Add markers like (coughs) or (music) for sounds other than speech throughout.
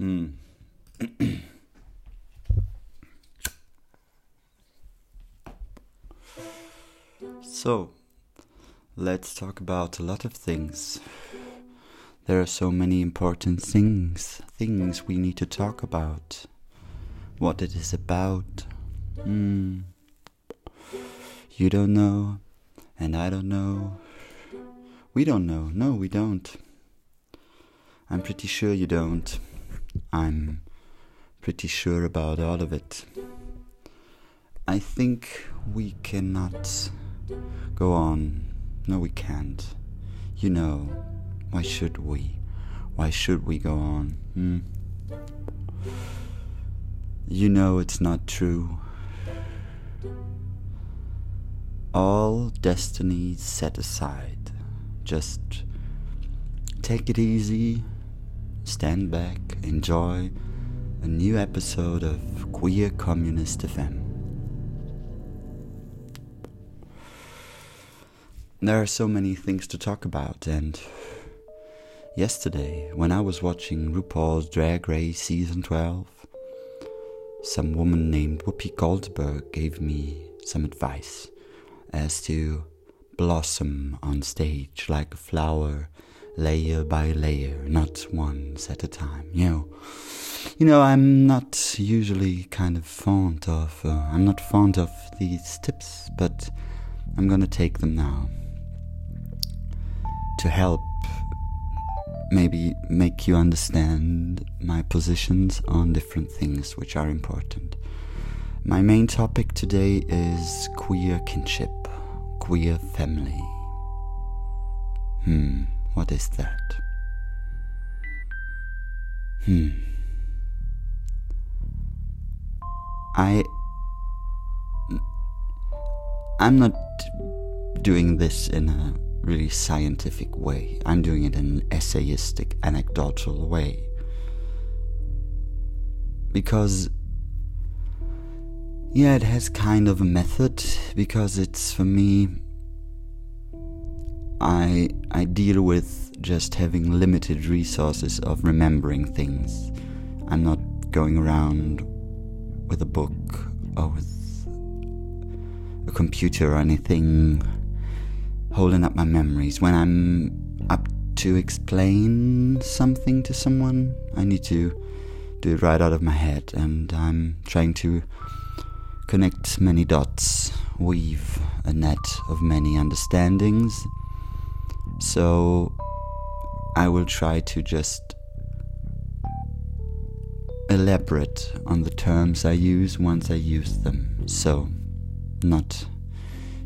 Hmm. so, let's talk about a lot of things. There are so many important things, things we need to talk about. What it is about. Hmm. You don't know, and I don't know. We don't know. No, we don't. I'm pretty sure you don't. I'm pretty sure about all of it. I think we cannot go on. No, we can't. You know, why should we? Why should we go on? Hmm? You know it's not true. All destinies set aside. Just take it easy, stand back, enjoy a new episode of Queer Communist FM. There are so many things to talk about, and yesterday, when I was watching RuPaul's Drag Race Season 12, some woman named Whoopi Goldberg gave me some advice as to blossom on stage like a flower, layer by layer, not once at a time. You know, you know, I'm not usually kind of fond of. Uh, I'm not fond of these tips, but I'm gonna take them now to help maybe make you understand my positions on different things which are important. My main topic today is queer kinship, queer family. Hmm, what is that? Hmm. I. I'm not doing this in a really scientific way. I'm doing it in an essayistic, anecdotal way. Because, yeah, it has kind of a method, because it's for me. I, I deal with just having limited resources of remembering things. I'm not going around with a book or with a computer or anything holding up my memories. When I'm up to explain something to someone, I need to do it right out of my head, and I'm trying to connect many dots, weave a net of many understandings. So I will try to just elaborate on the terms I use once I use them. So, not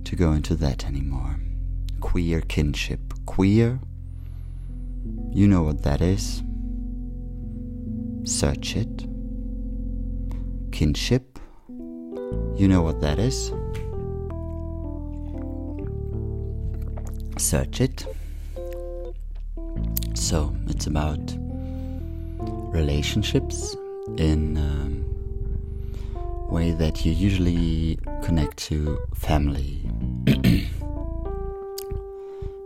to go into that anymore queer kinship. Queer? You know what that is. Search it. Kinship? You know what that is. Search it. So, it's about relationships in a way that you usually connect to family. (clears throat)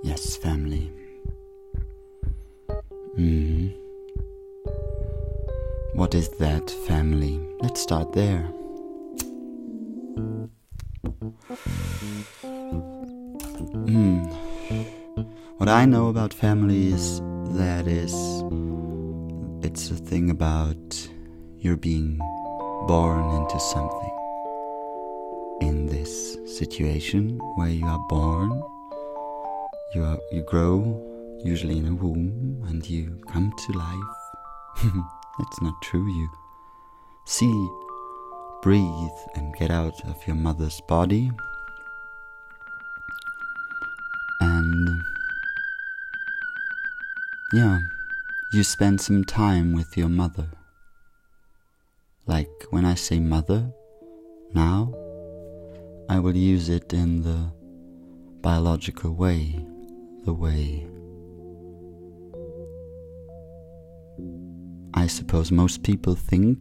Yes, family. Hmm. What is that family? Let's start there. Hmm. What I know about family is that is it's a thing about you're being born into something. In this situation where you are born, you are you grow usually in a womb and you come to life. (laughs) That's not true. You see, breathe, and get out of your mother's body. Yeah, you spend some time with your mother. Like when I say mother, now, I will use it in the biological way the way. I suppose most people think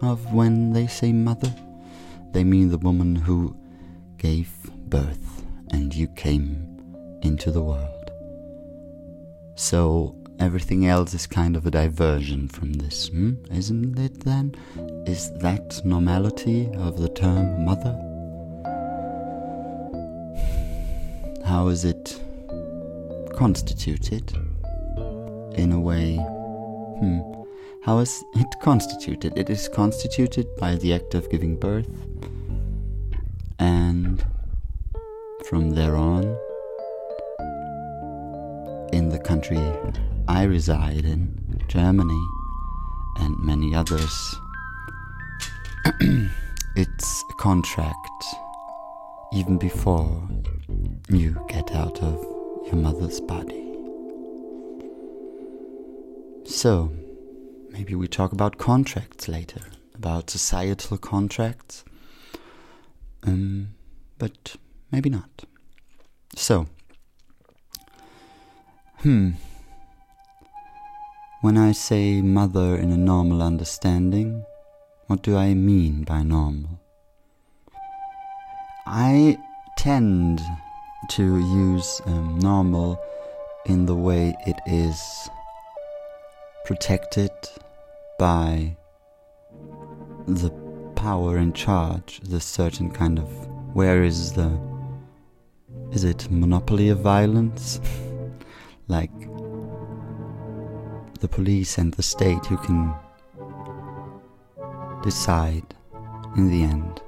of when they say mother. They mean the woman who gave birth and you came into the world. So everything else is kind of a diversion from this, hmm? isn't it then? Is that normality of the term mother? How is it constituted? In a way, hmm, how is it constituted? It is constituted by the act of giving birth, country I reside in, Germany, and many others, (clears throat) it's a contract even before you get out of your mother's body. So, maybe we talk about contracts later, about societal contracts, um, but maybe not. So, hmm. When I say mother in a normal understanding, what do I mean by normal? I tend to use um, normal in the way it is protected by the power in charge, the certain kind of where is the is it monopoly of violence? (laughs) like the police and the state who can decide in the end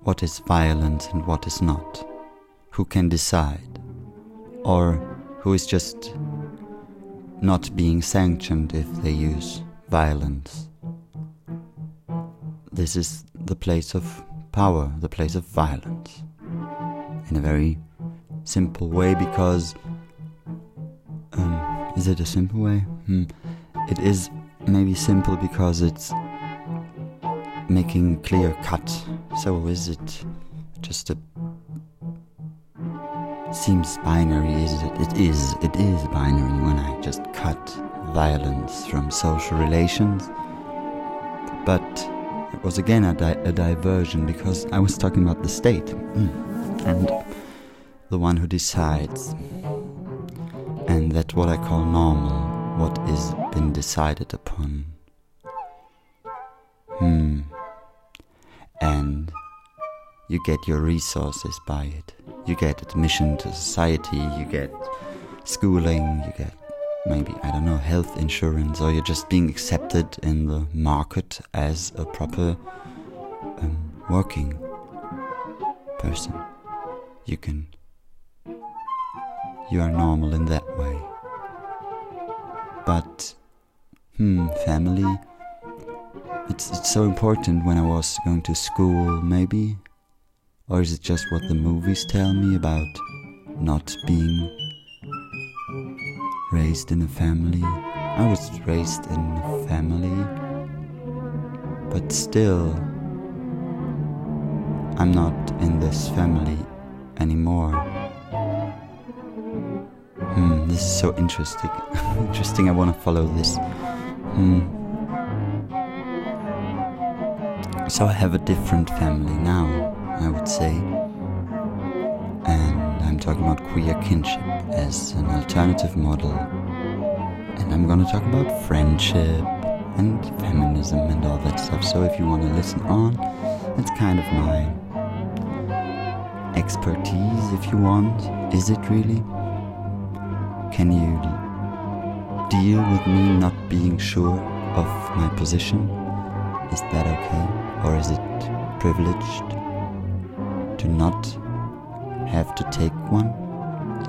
what is violent and what is not. Who can decide? Or who is just not being sanctioned if they use violence? This is the place of power, the place of violence. In a very simple way, because is it a simple way? Hmm. It is maybe simple because it's making clear cut. So is it just a seems binary, is it? It is. It is binary when I just cut violence from social relations. But it was again a, di- a diversion because I was talking about the state hmm. and the one who decides and that's what I call normal, what is been decided upon. Hmm. And you get your resources by it. You get admission to society, you get schooling, you get maybe, I don't know, health insurance, or you're just being accepted in the market as a proper um, working person. You can you are normal in that way. But, hmm, family, it's, it's so important when I was going to school, maybe? Or is it just what the movies tell me about not being raised in a family? I was raised in a family, but still, I'm not in this family anymore. Hmm, this is so interesting. (laughs) interesting, I want to follow this. Hmm. So I have a different family now, I would say. And I'm talking about queer kinship as an alternative model. And I'm gonna talk about friendship and feminism and all that stuff. So if you want to listen on, that's kind of my expertise if you want. Is it really? Can you deal with me not being sure of my position? Is that okay? Or is it privileged to not have to take one?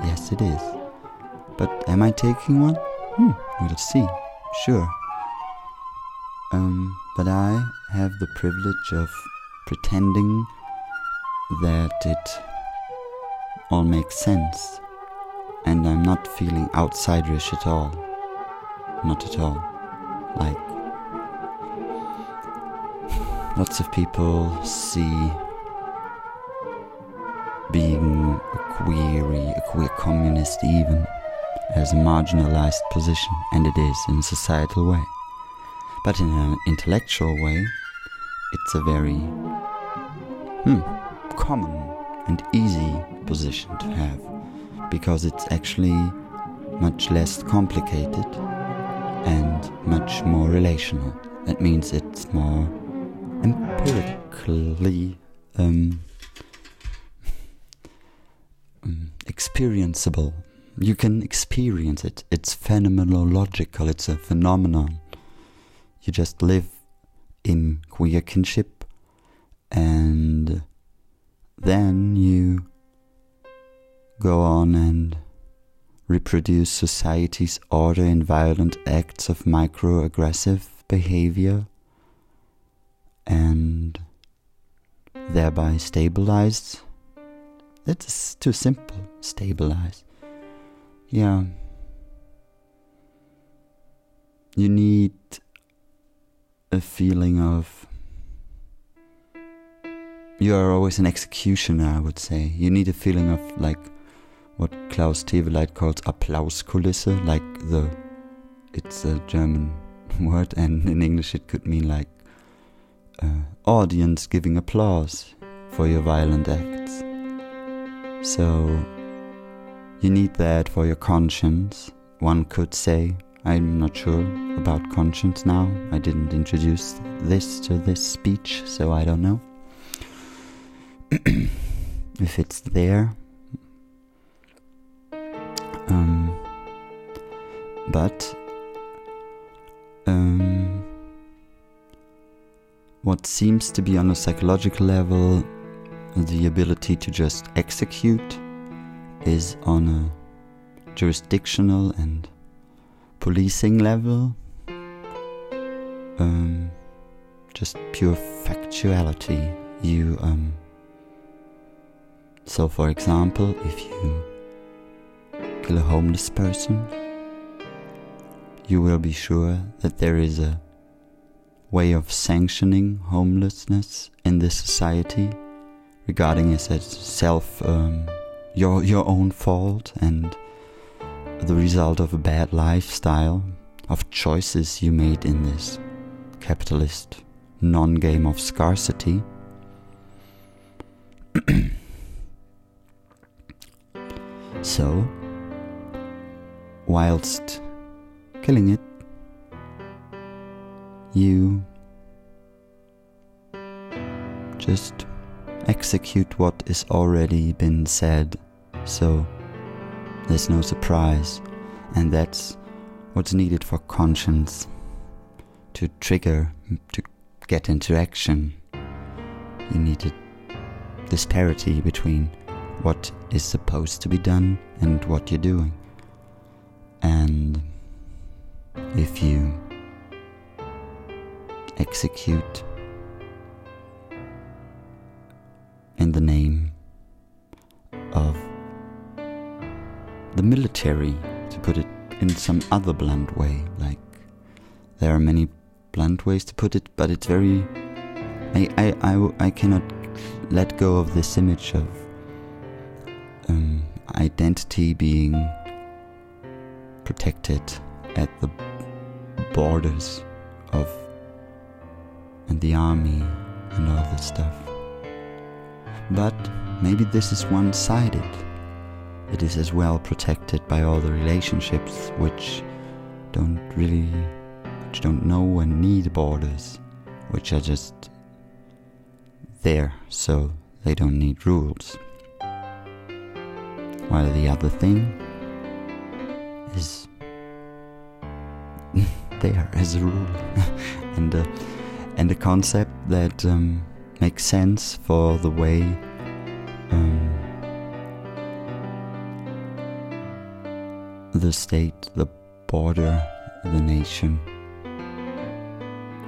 Yes, it is. But am I taking one? Hmm, we'll see. Sure. Um, but I have the privilege of pretending that it all makes sense and I'm not feeling outsiderish at all. Not at all. Like, lots of people see being a query, a queer communist even, as a marginalized position, and it is in a societal way. But in an intellectual way, it's a very hmm, common and easy position to have because it's actually much less complicated and much more relational. That means it's more empirically um, um, experienceable. You can experience it. It's phenomenological. It's a phenomenon. You just live in queer kinship, and then you go on and reproduce society's order in violent acts of microaggressive behavior and thereby stabilize. That's too simple. Stabilize. Yeah. You need a feeling of. You are always an executioner, I would say. You need a feeling of like what Klaus Theweleit calls Applauskulisse, like the. It's a German (laughs) word, and in English it could mean like uh, audience giving applause for your violent acts. So, you need that for your conscience, one could say. I'm not sure about conscience now. I didn't introduce this to this speech, so I don't know. (clears throat) if it's there. Um, but um, what seems to be on a psychological level the ability to just execute is on a jurisdictional and policing level. Um, just pure factuality. You um, so for example if you kill a homeless person you will be sure that there is a way of sanctioning homelessness in this society, regarding it as self um, your your own fault and the result of a bad lifestyle, of choices you made in this capitalist non-game of scarcity. (clears throat) so, whilst killing it you just execute what is already been said, so there's no surprise, and that's what's needed for conscience to trigger, to get into action. You need a disparity between what is supposed to be done and what you're doing. And if you execute in the name of the military, to put it in some other blunt way. Like, there are many blunt ways to put it, but it's very. I, I, I, I cannot let go of this image of um, identity being protected at the borders of and the army and all this stuff. But maybe this is one sided. It is as well protected by all the relationships which don't really, which don't know and need borders, which are just there so they don't need rules. While the other thing is (laughs) there as a rule. (laughs) and uh, and a concept that um, makes sense for the way um, the state, the border, the nation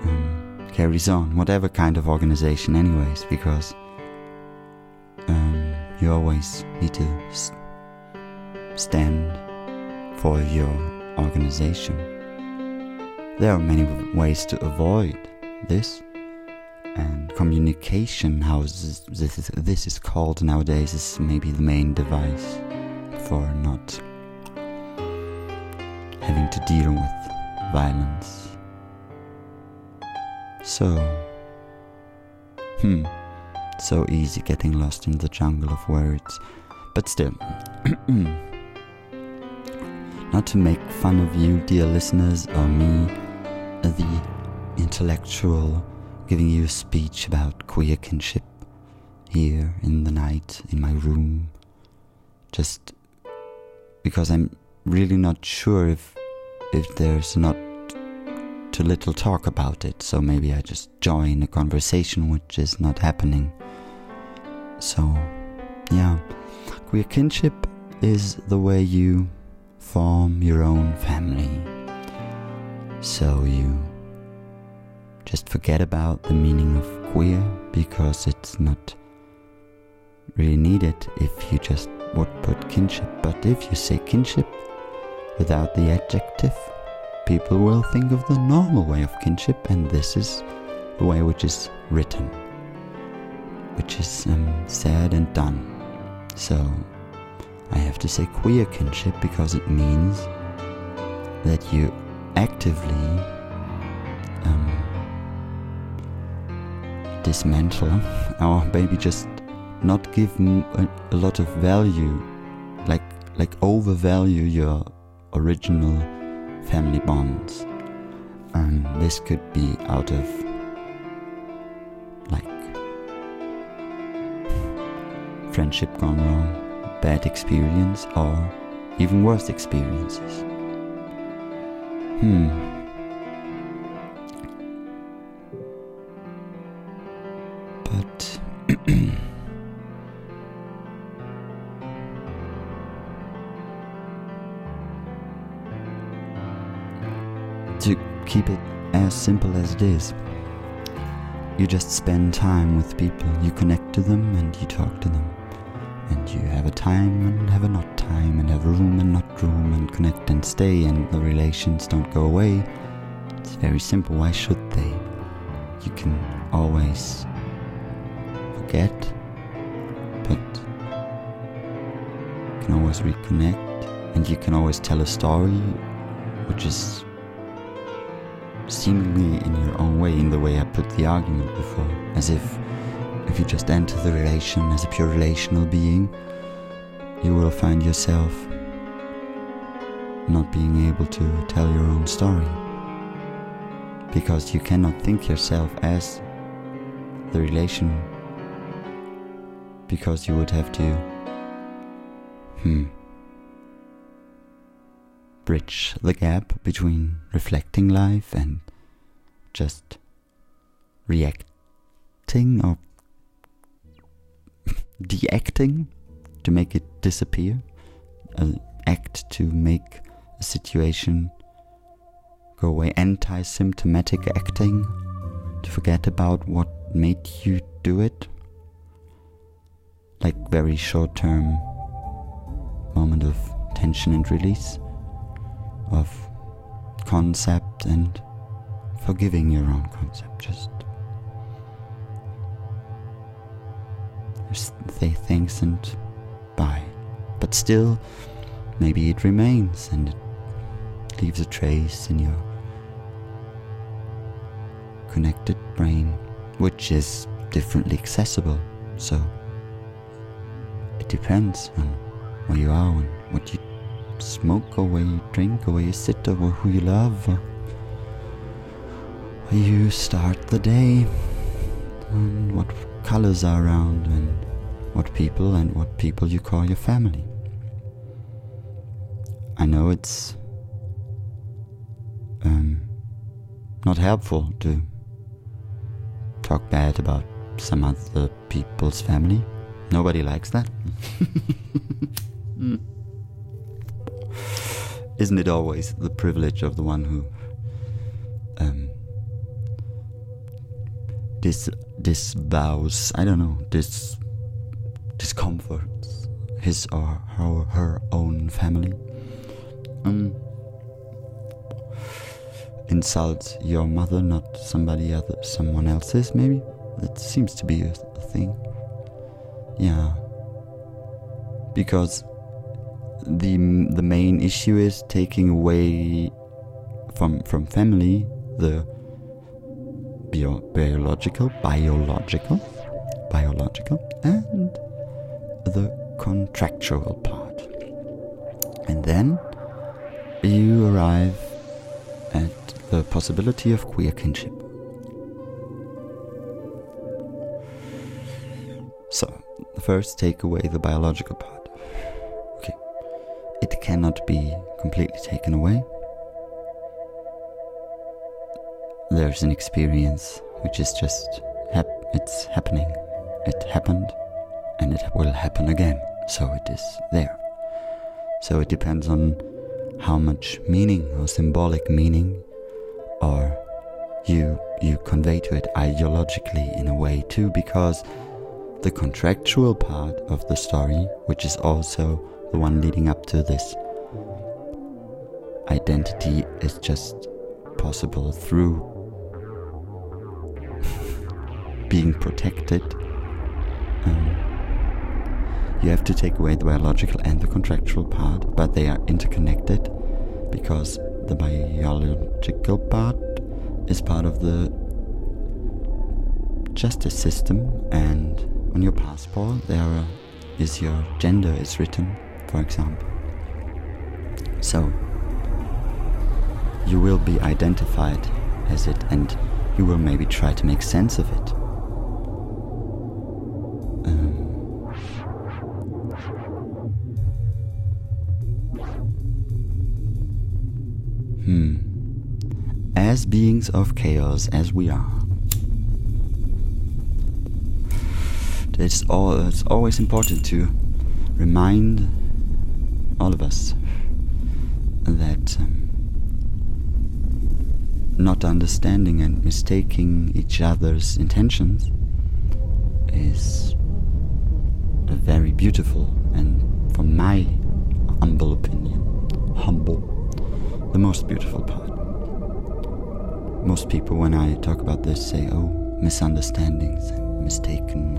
um, carries on, whatever kind of organization, anyways, because um, you always need to st- stand for your organization. There are many ways to avoid this and communication how this, this is, this is called nowadays is maybe the main device for not having to deal with violence so hmm so easy getting lost in the jungle of words but still (clears throat) not to make fun of you, dear listeners, or me, the intellectual giving you a speech about queer kinship here in the night in my room. Just because I'm really not sure if if there's not too little talk about it, so maybe I just join a conversation which is not happening. So, yeah, queer kinship is the way you form your own family. So you just forget about the meaning of queer because it's not really needed if you just would put kinship. But if you say kinship without the adjective, people will think of the normal way of kinship, and this is the way which is written, which is um, said and done. So I have to say queer kinship because it means that you actively um, dismantle or maybe just not give a, a lot of value, like like overvalue your original family bonds. And this could be out of like friendship gone wrong, bad experience, or even worse experiences. Hmm. But (clears throat) to keep it as simple as it is. You just spend time with people, you connect to them and you talk to them. And you have a time and have a not time, and have a room and not room, and connect and stay, and the relations don't go away. It's very simple. Why should they? You can always forget, but you can always reconnect, and you can always tell a story which is seemingly in your own way, in the way I put the argument before, as if if you just enter the relation as a pure relational being, you will find yourself not being able to tell your own story. Because you cannot think yourself as the relation, because you would have to, hmm, bridge the gap between reflecting life and just reacting or de-acting to make it disappear, an act to make a situation go away, anti-symptomatic acting to forget about what made you do it, like very short-term moment of tension and release of concept and forgiving your own concept. Just say thanks and bye. But still, maybe it remains and it leaves a trace in your connected brain, which is differently accessible. So it depends on where you are and what you smoke or where you drink or where you sit or who you love or where you start the day and what colors are around and what people and what people you call your family. I know it's um, not helpful to talk bad about some other people's family. Nobody likes that. (laughs) mm. Isn't it always the privilege of the one who um, dis disavows, I don't know, dis discomforts his or her, her own family? Um, insult your mother, not somebody other, someone else's, maybe? That seems to be a, a thing. Yeah. Because the the main issue is taking away from from family the bio, biological biological biological and the contractual part and then you arrive at the possibility of queer kinship. So, first take away the biological part. Okay. It cannot be completely taken away. There's an experience which is just hap- it's happening. It happened and it will happen again. So it is there. So it depends on how much meaning or symbolic meaning or you you convey to it ideologically in a way too because the contractual part of the story which is also the one leading up to this identity is just possible through being protected um, you have to take away the biological and the contractual part, but they are interconnected because the biological part is part of the justice system, and on your passport there is your gender is written, for example. So you will be identified as it, and you will maybe try to make sense of it. Hmm. As beings of chaos as we are. It's, all, it's always important to remind all of us that um, not understanding and mistaking each other's intentions is a very beautiful and, from my humble opinion, humble the most beautiful part. Most people, when I talk about this, say, oh, misunderstandings and mistaken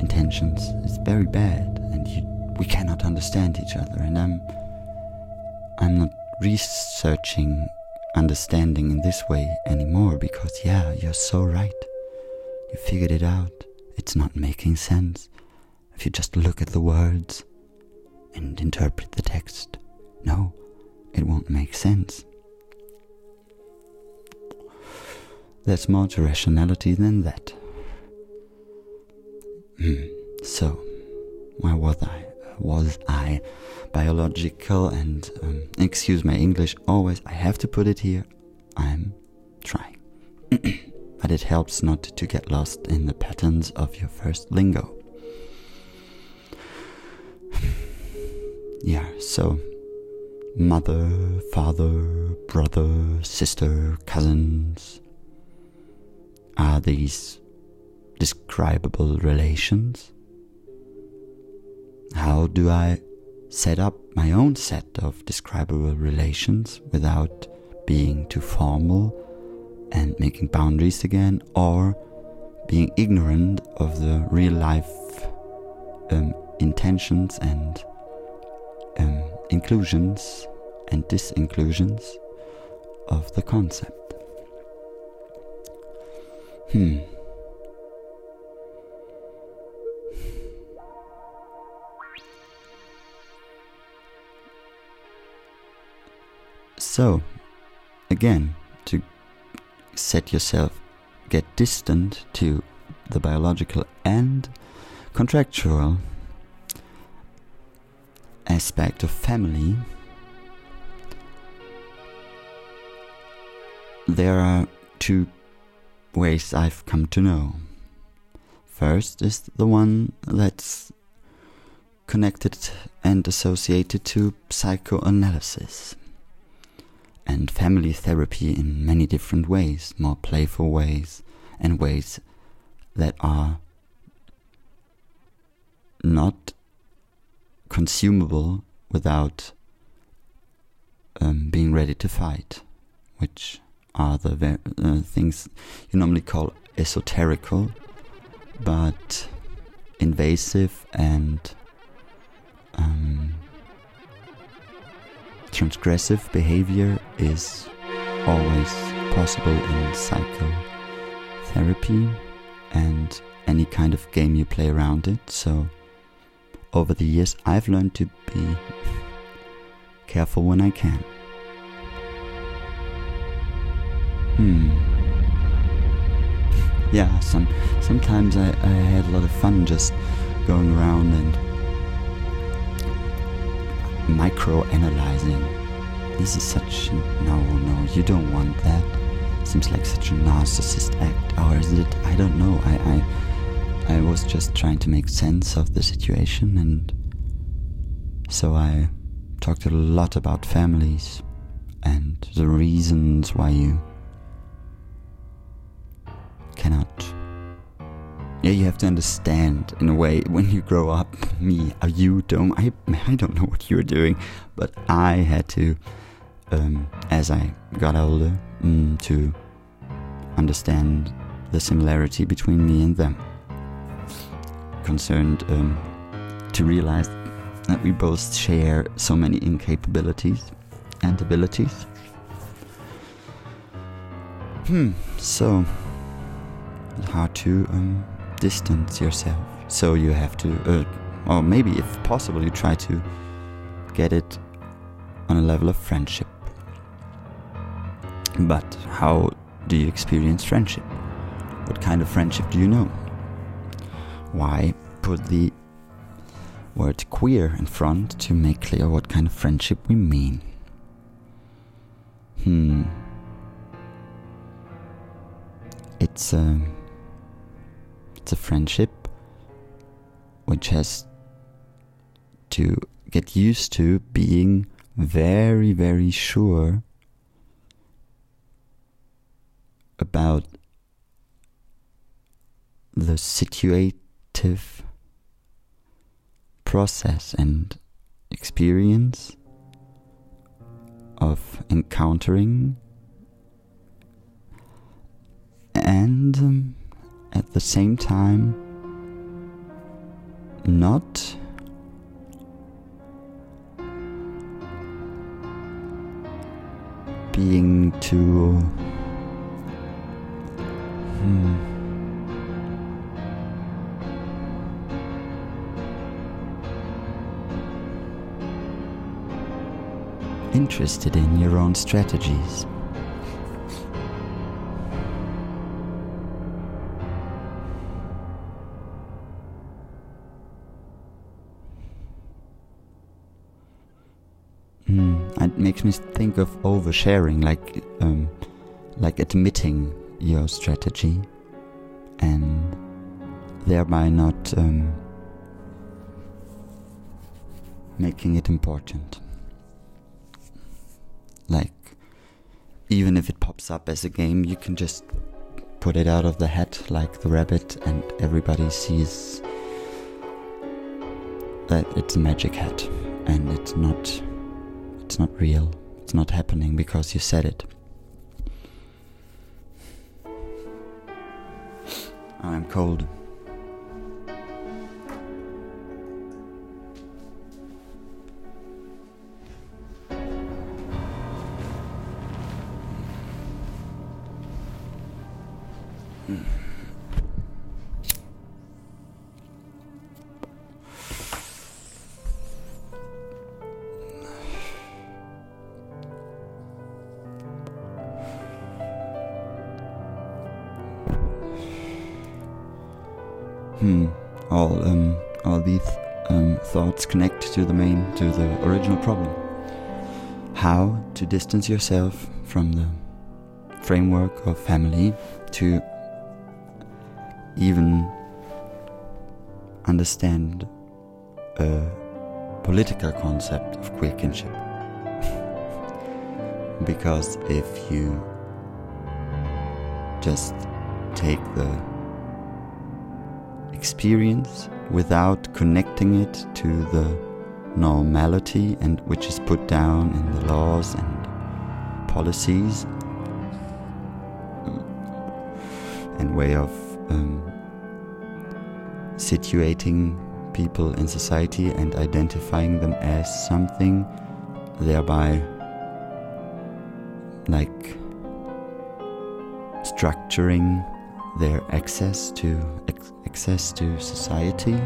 intentions. It's very bad, and you, we cannot understand each other. And I'm, I'm not researching understanding in this way anymore because, yeah, you're so right. You figured it out. It's not making sense if you just look at the words and interpret the text. No, it won't make sense. There's more to rationality than that. Mm. So, where was I? Was I biological and, um, excuse my English, always, I have to put it here, I'm trying. (clears throat) but it helps not to get lost in the patterns of your first lingo. (sighs) yeah, so mother, father, brother, sister, cousins. Are these describable relations? How do I set up my own set of describable relations without being too formal and making boundaries again, or being ignorant of the real life um, intentions and um, inclusions and disinclusions of the concept. Hmm. So, again, to set yourself, get distant to the biological and contractual aspect of family, there are two ways I've come to know. First is the one that's connected and associated to psychoanalysis and family therapy in many different ways, more playful ways, and ways that are not consumable without um, being ready to fight, which are the uh, things you normally call esoterical, but invasive and um, transgressive behavior is always possible in psychotherapy and any kind of game you play around it. So over the years, I've learned to be careful when I can. Hmm. Yeah, some sometimes I, I had a lot of fun just going around and micro analyzing. This is such no no, you don't want that. Seems like such a narcissist act, or is it I don't know. I I I was just trying to make sense of the situation and so I talked a lot about families and the reasons why you cannot. Yeah, you have to understand in a way when you grow up. Me, uh, you don't. I, I don't know what you're doing, but I had to, um, as I got older, mm, to understand the similarity between me and them. Concerned um, to realize that we both share so many incapabilities and abilities. Hmm, so hard to um, distance yourself. So you have to, uh, or maybe if possible, you try to get it on a level of friendship. But how do you experience friendship? What kind of friendship do you know? Why put the word queer in front to make clear what kind of friendship we mean? Hmm. It's a. Uh, it's a friendship which has to get used to being very, very sure about the process and experience of encountering and um, at the same time not being too hmm, interested in your own strategies. it makes me think of oversharing, like um, like admitting your strategy, and thereby not um, making it important. Like even if it pops up as a game, you can just put it out of the hat like the rabbit, and everybody sees that it's a magic hat, and it's not it's not real. It's not happening because you said it. I'm cold. Hmm. All um, all these um, thoughts connect to the main, to the original problem. How to distance yourself from the framework of family to even understand a political concept of queer kinship. (laughs) because if you just take the experience without connecting it to the normality and which is put down in the laws and policies and way of um, situating people in society and identifying them as something thereby like structuring their access to ex- access to society.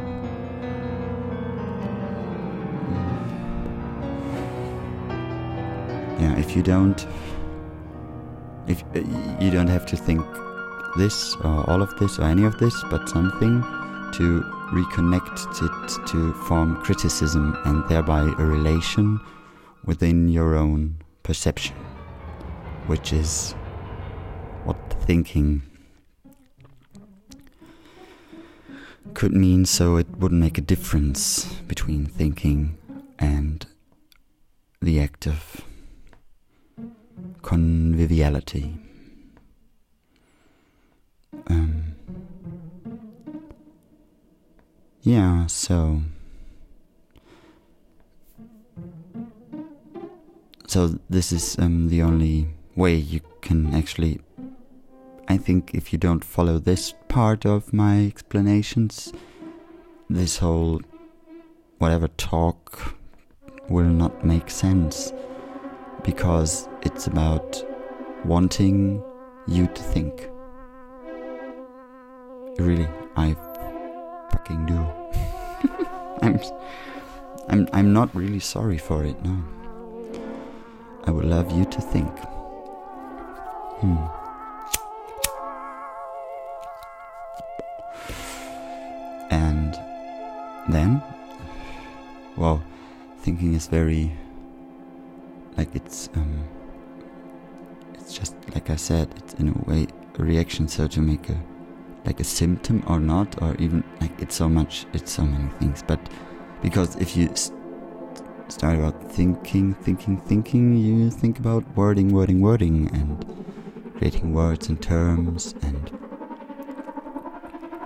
yeah, if you don't, if uh, you don't have to think this or all of this or any of this, but something to reconnect it to form criticism and thereby a relation within your own perception, which is what thinking could mean so it wouldn't make a difference between thinking and the act of conviviality. Um, yeah, so. So, this is um, the only way you can actually. I think if you don't follow this part of my explanations, this whole whatever talk will not make sense because it's about wanting you to think. Really, I fucking do. (laughs) I'm, I'm, I'm not really sorry for it. No, I would love you to think. Hmm. And then, well, thinking is very like it's um it's just like I said, it's in a way a reaction so to make a like a symptom or not or even like it's so much it's so many things. But because if you st- start about thinking thinking thinking you think about wording wording wording and creating words and terms and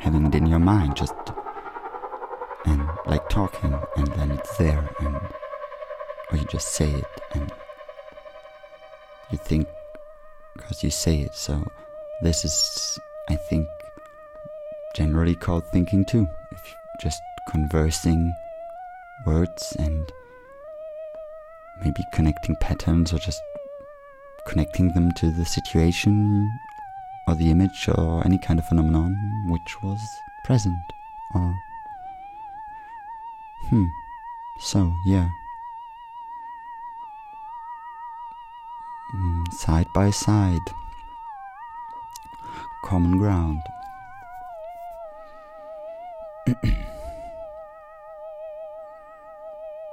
having it in your mind just and like talking and then it's there and or you just say it and you think because you say it. So this is i think generally called thinking too if just conversing words and maybe connecting patterns or just connecting them to the situation or the image or any kind of phenomenon which was present or Hmm. So, yeah. Mm, side by side. Common ground.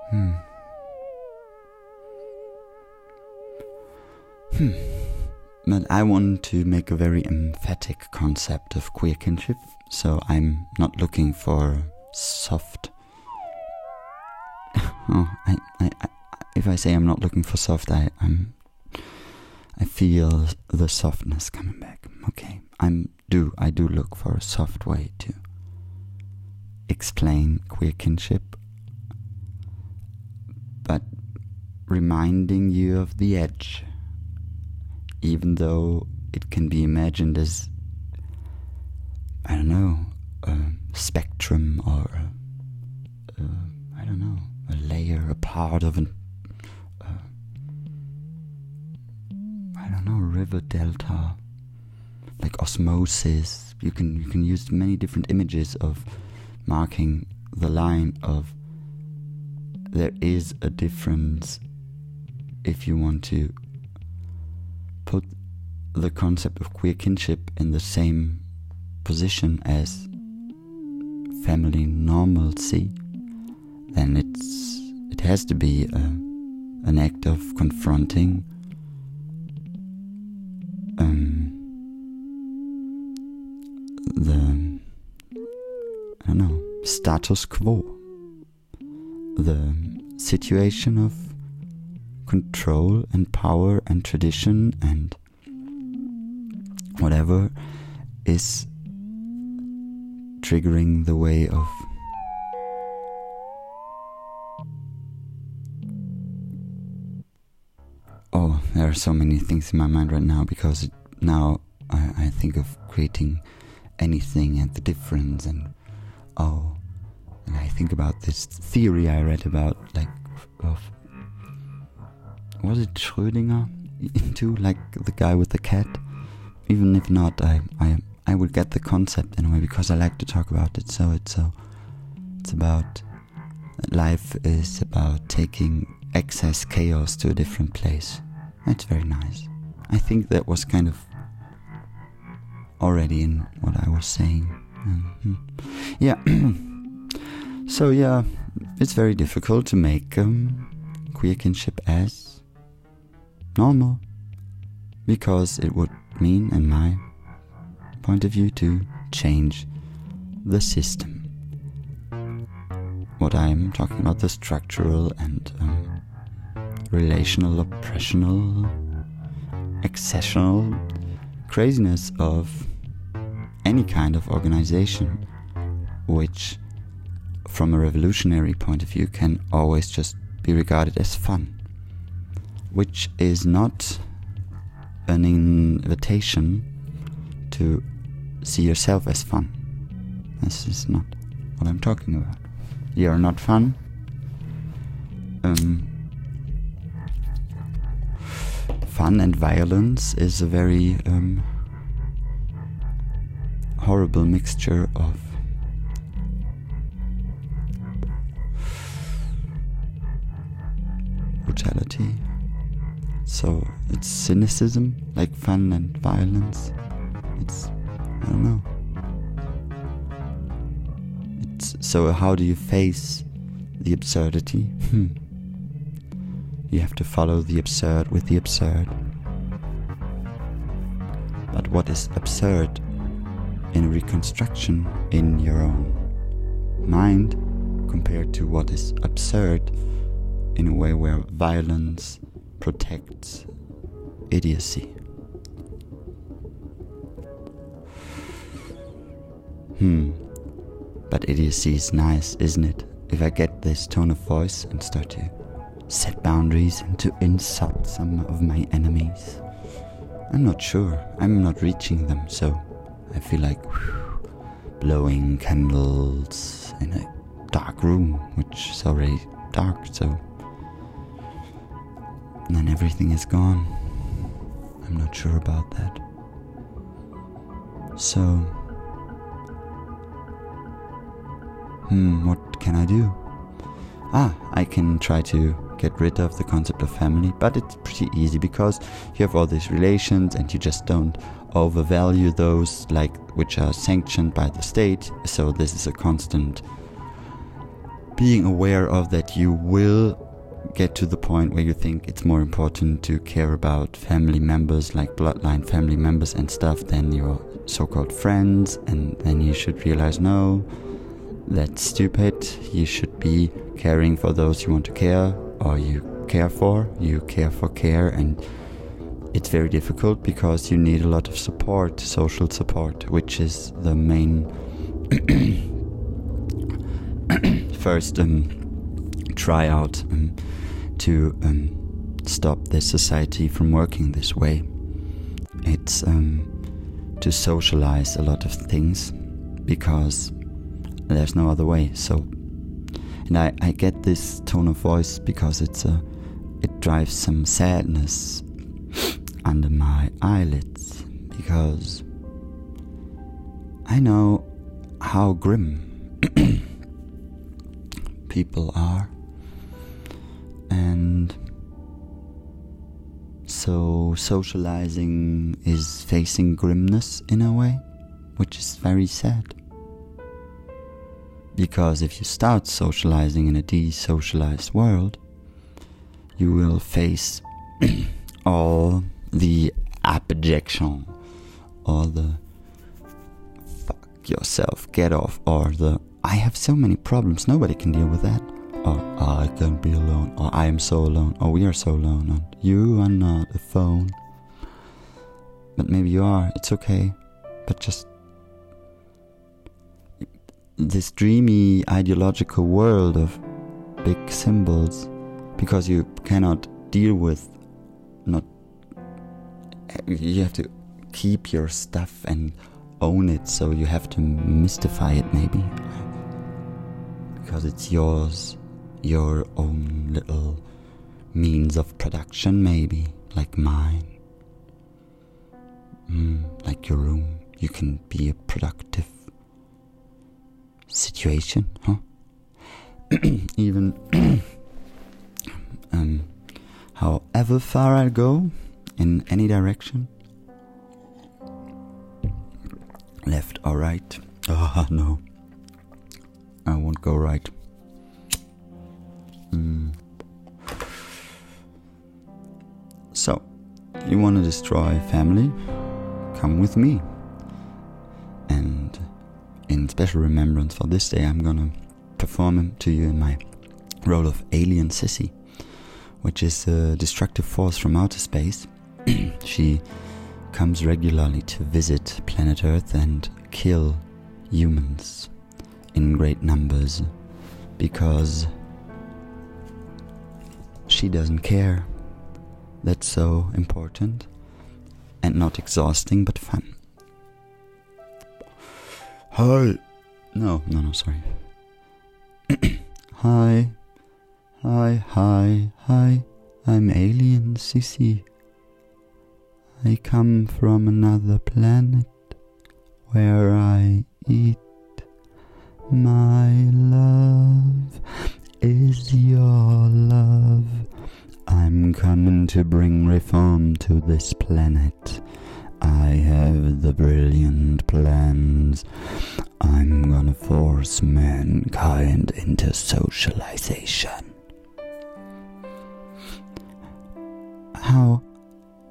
Hmm. Hmm. But I want to make a very emphatic concept of queer kinship, so I'm not looking for soft (laughs) Oh, I, I, I, if I say I'm not looking for soft, I, I'm, I feel the softness coming back. Okay, I'm do I do look for a soft way to explain queer kinship, but reminding you of the edge, even though it can be imagined as I don't know a spectrum or a, a, I don't know a layer, a part of an, uh, I don't know, river delta, like osmosis. You can you can use many different images of marking the line of there is a difference if you want to put the concept of queer kinship in the same position as family normalcy then it's it has to be a, an act of confronting status quo, the situation of control and power and tradition and whatever is triggering the way of Oh, there are so many things in my mind right now because it, now I, I think of creating anything and the difference and oh, and I think about this theory I read about like of was it Schrödinger (laughs) into like the guy with the cat. Even if not, I I I would get the concept anyway because I like to talk about it. So it's so it's about life is about taking excess chaos to a different place. That's very nice. I think that was kind of already in what I was saying. Mm-hmm. Yeah. (clears throat) so yeah, it's very difficult to make um, queer kinship as normal because it would mean, in my point of view, to change the system. What I'm talking about, the structural and um, relational, oppressional, accessional craziness of any kind of organization, which, from a revolutionary point of view, can always just be regarded as fun, which is not an invitation to see yourself as fun. This is not what I'm talking about. You're not fun. Um, fun and violence is a very um, horrible mixture of brutality. So it's cynicism, like fun and violence. It's, I don't know. It's, so, how do you face the absurdity? Hmm. You have to follow the absurd with the absurd. But what is absurd in reconstruction in your own mind compared to what is absurd in a way where violence protects idiocy. Hmm. But idiocy is nice, isn't it? If I get this tone of voice and start to set boundaries and to insult some of my enemies. I'm not sure. I'm not reaching them, so I feel like whew, blowing candles in a dark room, which is already dark, so. And then everything is gone. I'm not sure about that. So. Hmm, what can I do? Ah, I can try to get rid of the concept of family, but it's pretty easy because you have all these relations and you just don't overvalue those like which are sanctioned by the state. So this is a constant being aware of that you will get to the point where you think it's more important to care about family members like bloodline family members and stuff than your so-called friends and then you should realize no that's stupid. You should be caring for those you want to care or you care for. You care for care and it's very difficult because you need a lot of support social support which is the main (coughs) first um, try out um, to um, stop this society from working this way. It's um, to socialize a lot of things because there's no other way. So, and I, I get this tone of voice because it's a, it drives some sadness (sniffs) under my eyelids because I know how grim (clears throat) people are. And so socializing is facing grimness in a way, which is very sad. Because if you start socializing in a desocialized world, you will face (clears throat) all the abjection, all the fuck yourself, get off, or the I have so many problems, nobody can deal with that. Or I can't be alone, or I am so alone, or we are so alone, and you are not a phone. But maybe you are, it's okay. But just this dreamy ideological world of big symbols because you cannot deal with not you have to keep your stuff and own it so you have to mystify it maybe. Because it's yours, your own little means of production, maybe, like mine. Mm, like your room, you can be a productive situation, huh? (clears throat) Even, (clears throat) um, however far I go, in any direction, left or right. (laughs) Ah, oh, no. I won't go right. Mm. So, you want to destroy family? Come with me. And in special remembrance for this day, I'm gonna perform to you in my role of alien Sissy, which is a destructive force from outer space. (clears throat) she comes regularly to visit planet Earth and kill humans in great numbers because she doesn't care. That's so important and not exhausting but fun. Hi. No, no, no, sorry. (clears throat) hi. Hi, hi, hi. I'm Alien Sissy. I come from another planet where I eat. My love is your love. I'm coming to bring reform to this planet. I have the brilliant plans. I'm gonna force mankind into socialization. How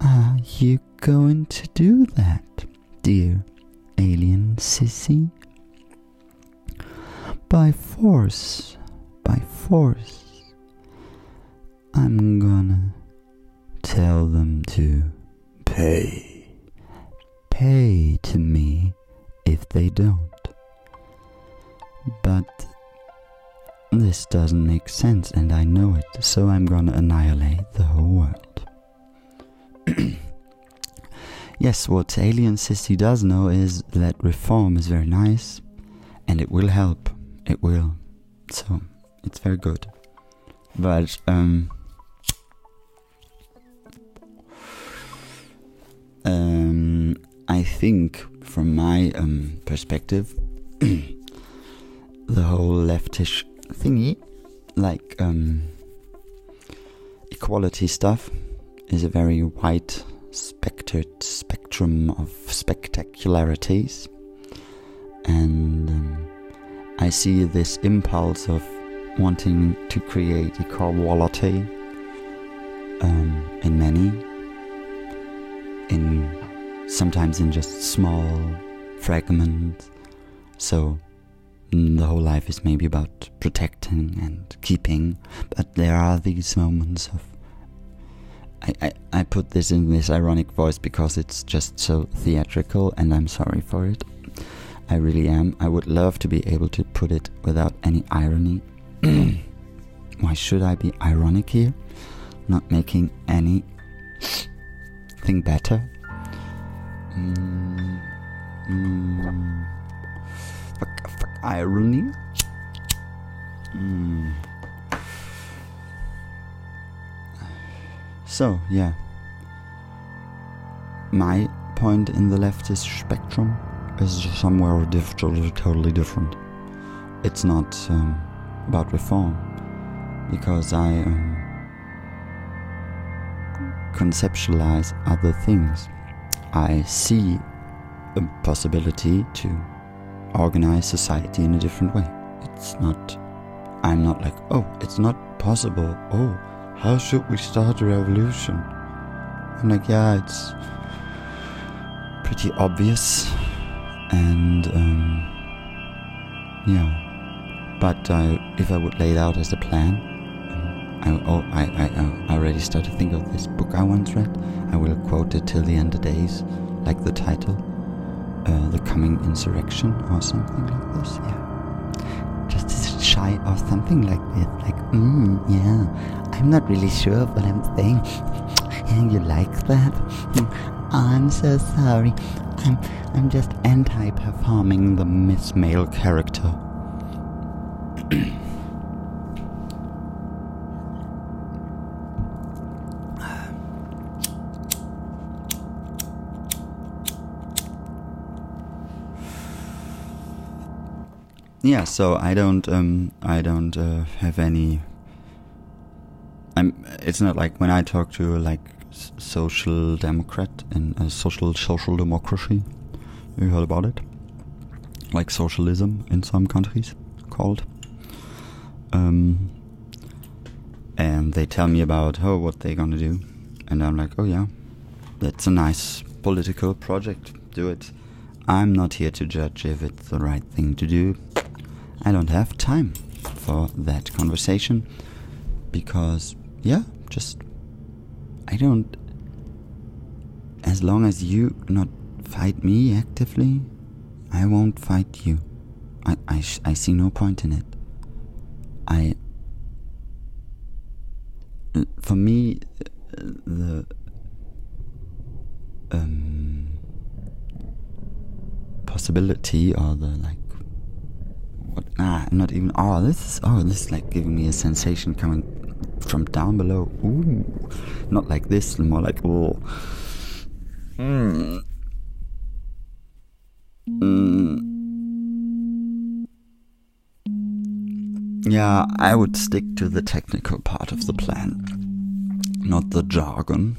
are you going to do that, dear alien sissy? By force, by force. I'm gonna tell them to pay. Pay to me if they don't. But this doesn't make sense and I know it, so I'm gonna annihilate the whole world. (clears throat) yes, what Alien Sissy does know is that reform is very nice and it will help. It will. So, it's very good. But, um, um, I think from my um, perspective, (clears throat) the whole leftish thingy, like um, equality stuff, is a very wide spectred spectrum of spectacularities, and um, I see this impulse of wanting to create equality um, in many, in sometimes in just small fragments. So mm, the whole life is maybe about protecting and keeping, but there are these moments of. I, I, I put this in this ironic voice because it's just so theatrical, and I'm sorry for it. I really am. I would love to be able to put it without any irony. Why should I be ironic here? Not making anything better? Mm, mm, fuck, fuck irony. Mm. So, yeah. My point in the leftist spectrum is somewhere totally different. It's not um, about reform because I um, conceptualize other things. I see a possibility to organize society in a different way. It's not, I'm not like, oh, it's not possible. Oh, how should we start a revolution? I'm like, yeah, it's pretty obvious. And, um, yeah. But uh, if I would lay it out as a plan, um, I, oh, I, I, I already started to think of this book I once read. I will quote it till the end of days, like the title, uh, The Coming Insurrection, or something like this, yeah. Just shy of something like this, like, mm, yeah, I'm not really sure of what I'm saying. And you like that? I'm so sorry. I'm, I'm just anti-performing the Miss Male character. (clears throat) yeah, so I don't, um, I don't uh, have any. I'm. It's not like when I talk to like social democrat and uh, social social democracy. You heard about it? Like socialism in some countries called. Um, and they tell me about oh what they're gonna do, and I'm like, oh yeah, that's a nice political project. Do it. I'm not here to judge if it's the right thing to do. I don't have time for that conversation because, yeah, just I don't. As long as you not fight me actively, I won't fight you. I, I, I see no point in it. I. For me, the. Um, possibility or the like what ah not even oh this is oh this is like giving me a sensation coming from down below ooh not like this more like oh mm. Mm. Yeah i would stick to the technical part of the plan not the jargon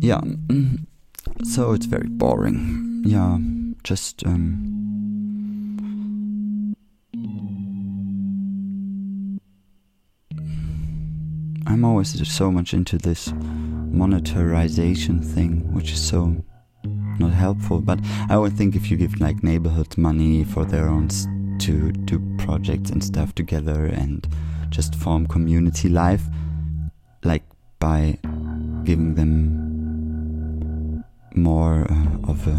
yeah mm. so it's very boring yeah just um I'm always so much into this monetarization thing, which is so not helpful. But I would think if you give like neighborhoods money for their own s- to do projects and stuff together and just form community life, like by giving them more uh, of a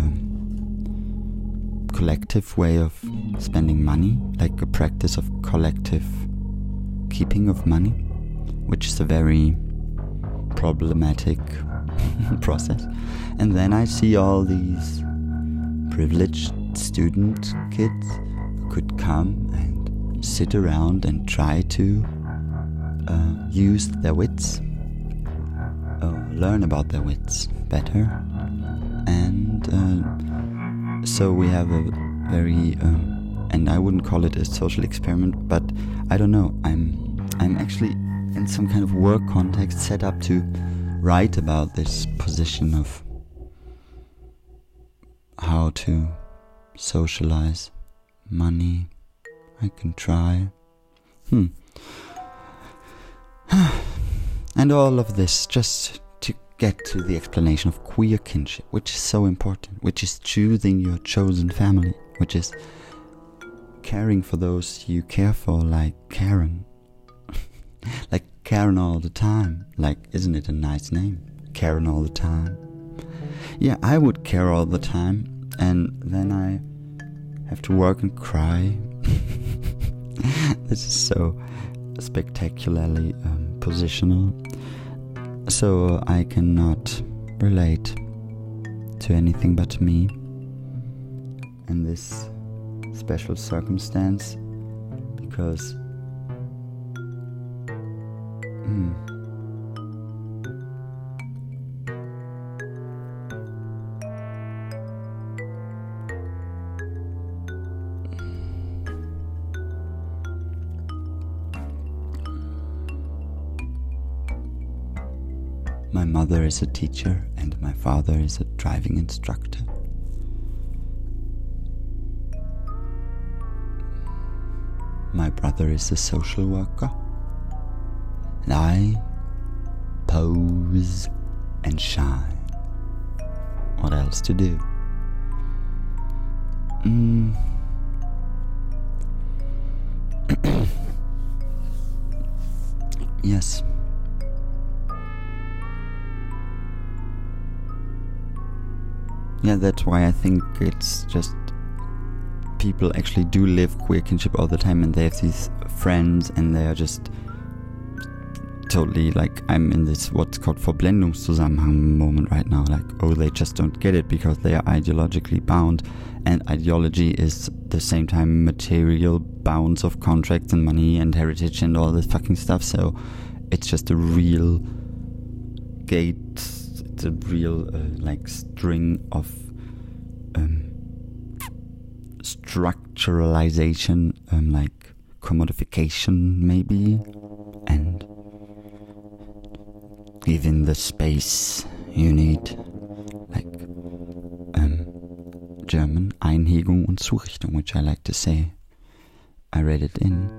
collective way of spending money, like a practice of collective keeping of money, which is a very problematic (laughs) process. And then I see all these privileged student kids could come and sit around and try to uh, use their wits, or learn about their wits better. And uh, so we have a very, um, and I wouldn't call it a social experiment, but I don't know. I'm I'm actually in some kind of work context set up to write about this position of how to socialize money. I can try. Hmm. (sighs) and all of this just to get to the explanation of queer kinship, which is so important, which is choosing your chosen family, which is caring for those you care for, like Karen. (laughs) like Karen all the time. Like, isn't it a nice name? Karen all the time. Yeah, I would care all the time, and then I have to work and cry. (laughs) this is so spectacularly um, positional. So I cannot relate to anything but me in this special circumstance because. Hmm. Mother is a teacher and my father is a driving instructor. My brother is a social worker. And I pose and shine. What else to do? Mm. (clears throat) yes. Yeah, that's why I think it's just people actually do live queer kinship all the time and they have these friends and they are just totally like I'm in this what's called Verblendungszusammenhang moment right now. Like, oh, they just don't get it because they are ideologically bound, and ideology is the same time material bounds of contracts and money and heritage and all this fucking stuff. So it's just a real gate. It's a real uh, like string of um, structuralization, um, like commodification maybe, and given the space you need. Like um, German, Einhegung und Zurichtung, which I like to say. I read it in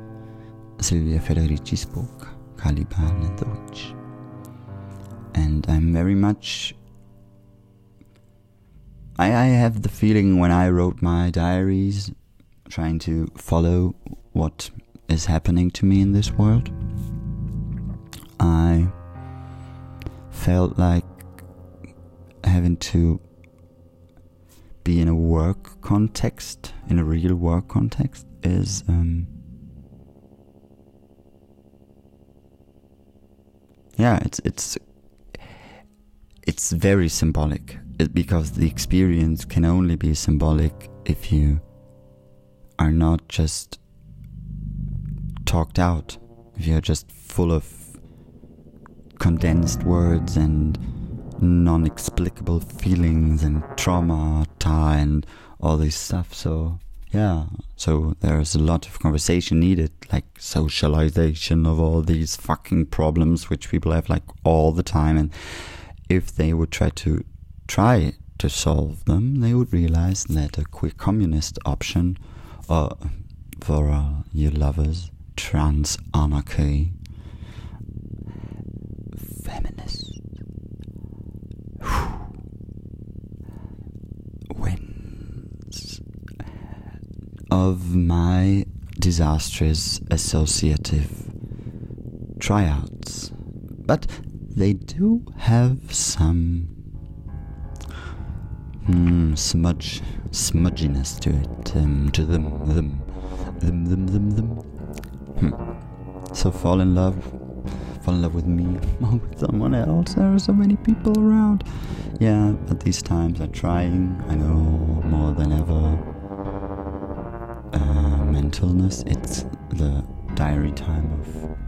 Silvia Federici's book, Caliban and the Witch. And I'm very much. I, I have the feeling when I wrote my diaries, trying to follow what is happening to me in this world, I felt like having to be in a work context, in a real work context, is um, yeah, it's it's it's very symbolic because the experience can only be symbolic if you are not just talked out, if you're just full of condensed words and non explicable feelings and trauma and all this stuff. So, yeah, so there's a lot of conversation needed, like socialization of all these fucking problems which people have like all the time. And if they would try to try to solve them, they would realize that a queer communist option, or for uh, you lovers, trans anarchy, feminist wins of my disastrous associative tryouts. But they do have some mm, smudge, smudginess to it, um, to them, them, them, them, them, them. Hmm. So fall in love fall in love with me (laughs) or with someone else. There are so many people around. Yeah, but these times are trying. I know more than ever. Uh, mentalness. It's the diary time of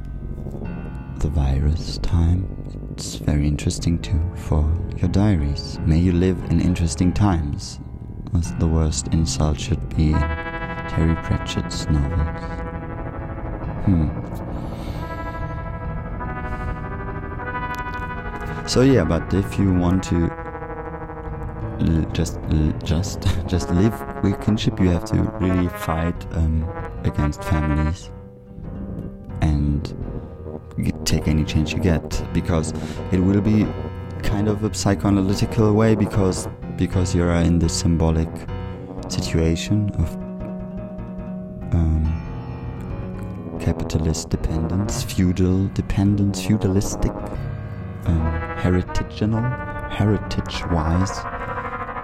the virus time. It's very interesting too for your diaries. May you live in interesting times. That's the worst insult should be in Terry Pratchett's novels. Hmm. So yeah, but if you want to just just (laughs) just live with kinship, you have to really fight um, against families take any chance you get because it will be kind of a psychoanalytical way because because you're in this symbolic situation of um, capitalist dependence, feudal dependence, feudalistic um, heritageal, heritage-wise,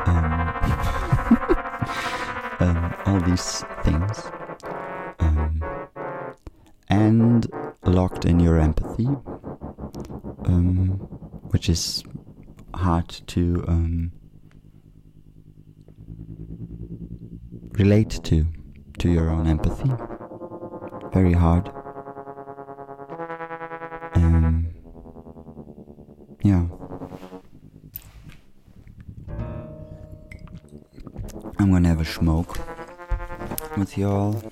um, (laughs) um, all these things, um, and locked in your empathy, um, which is hard to um, relate to, to your own empathy. Very hard. Um, yeah. I'm gonna have a smoke with y'all.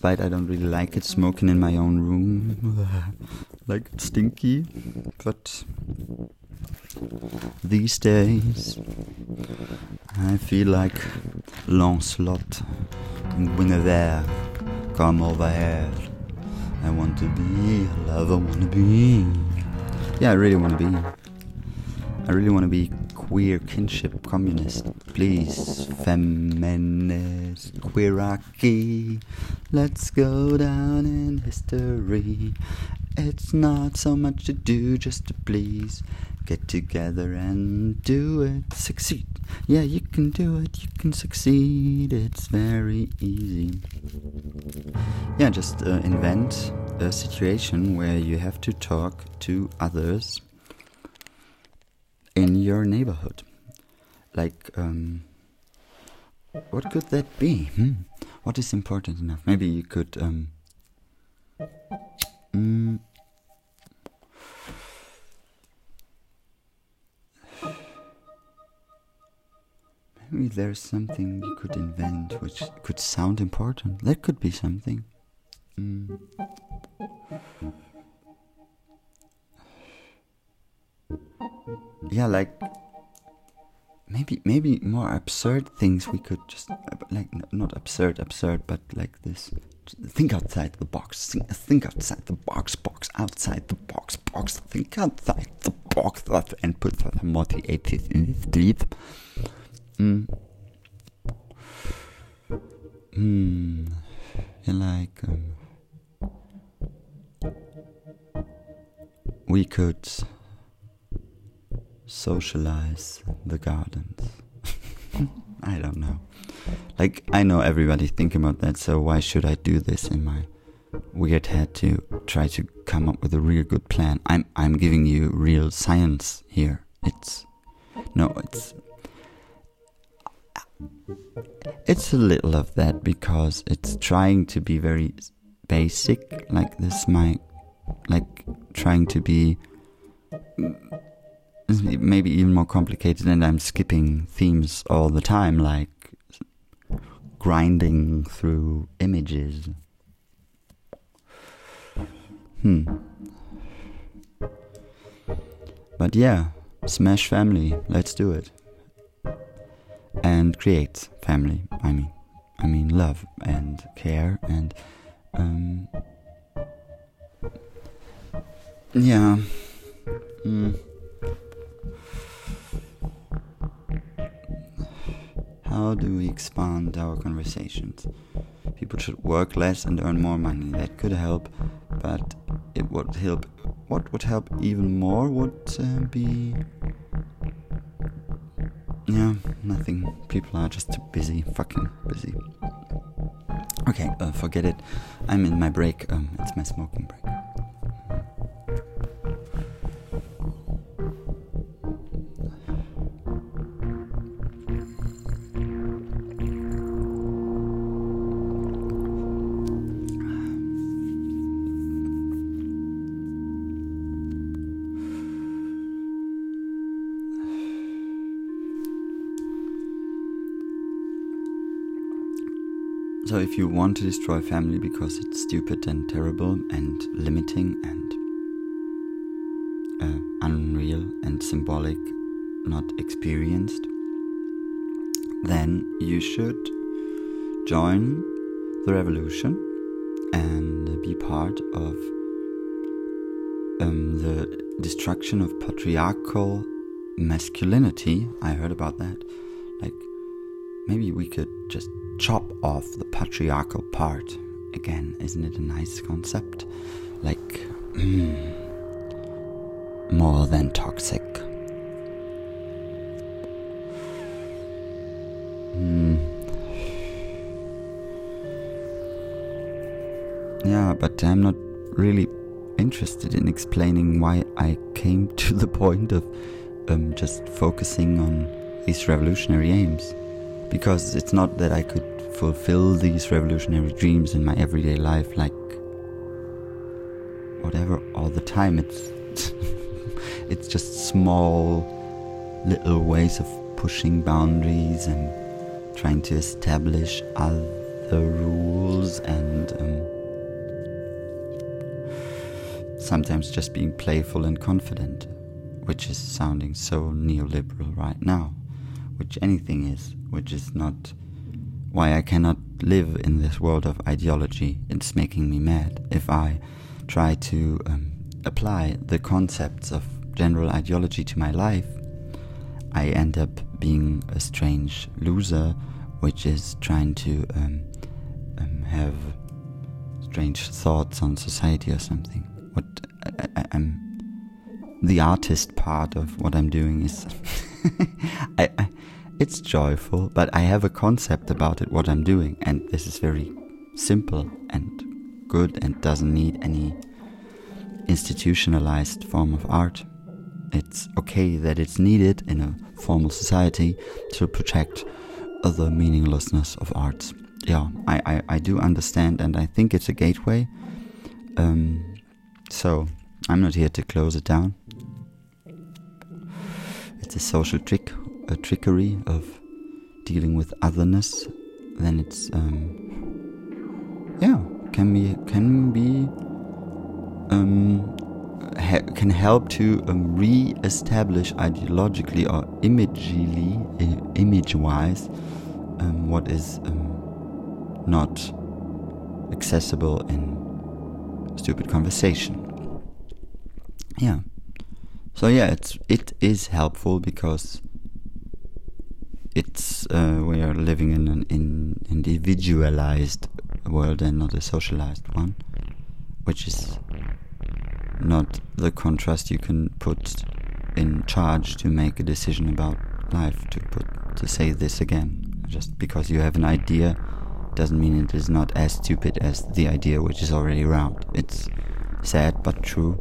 Despite I don't really like it smoking in my own room, (laughs) like stinky, but these days I feel like Lancelot and Guinevere come over here. I want to be a love, I want to be. Yeah, I really want to be. I really want to be queer kinship communist. Please, feminist, queerarchy. Let's go down in history. It's not so much to do just to please. Get together and do it. Succeed. Yeah, you can do it. You can succeed. It's very easy. Yeah, just uh, invent a situation where you have to talk to others in your neighborhood. Like, um, what could that be? Hmm. What is important enough? Maybe you could. Um, mm, maybe there's something you could invent which could sound important. That could be something. Mm. Yeah, like maybe maybe more absurd things we could just like not absurd absurd but like this. Think outside the box. Think, think outside the box box outside the box box. Think outside the box. And put the atheist in his teeth mm. Hmm. like um, we could socialize the gardens. (laughs) I don't know. Like I know everybody's thinking about that, so why should I do this in my weird head to try to come up with a real good plan? I'm I'm giving you real science here. It's no, it's it's a little of that because it's trying to be very basic, like this might, like trying to be maybe even more complicated, and I'm skipping themes all the time, like grinding through images. Hmm. But yeah, smash family, let's do it and create family. I mean, I mean love and care and um, yeah. Mm. How do we expand our conversations? People should work less and earn more money. That could help, but it would help. What would help even more would uh, be yeah, nothing. People are just too busy, fucking busy. Okay, uh, forget it. I'm in my break. Um, it's my smoking break. So, if you want to destroy family because it's stupid and terrible and limiting and uh, unreal and symbolic, not experienced, then you should join the revolution and be part of um, the destruction of patriarchal masculinity. I heard about that. Like, maybe we could just chop off the patriarchal part. Again, isn't it a nice concept? Like, mm, more than toxic. Mm. Yeah, but I'm not really interested in explaining why I came (laughs) to the point of um, just focusing on these revolutionary aims because it's not that I could fulfill these revolutionary dreams in my everyday life like whatever all the time. It's (laughs) it's just small little ways of pushing boundaries and trying to establish other rules and um, sometimes just being playful and confident which is sounding so neoliberal right now which anything is, which is not why I cannot live in this world of ideology. It's making me mad. If I try to um, apply the concepts of general ideology to my life, I end up being a strange loser, which is trying to um, um, have strange thoughts on society or something. What I, am the artist part of what I'm doing is (laughs) I, I, it's joyful, but I have a concept about it, what I'm doing, and this is very simple and good and doesn't need any institutionalized form of art. It's okay that it's needed in a formal society to protect the meaninglessness of arts. Yeah, I, I, I do understand, and I think it's a gateway. Um, so, I'm not here to close it down. It's a social trick a trickery of dealing with otherness, then it's um, yeah, can be can be um, ha- can help to um, re-establish ideologically or imagely, image-wise, um, what is um, not accessible in stupid conversation. Yeah. So yeah, it's it is helpful because it's uh, we are living in an in individualized world and not a socialized one, which is not the contrast you can put in charge to make a decision about life to put to say this again. Just because you have an idea doesn't mean it is not as stupid as the idea which is already around. It's sad but true.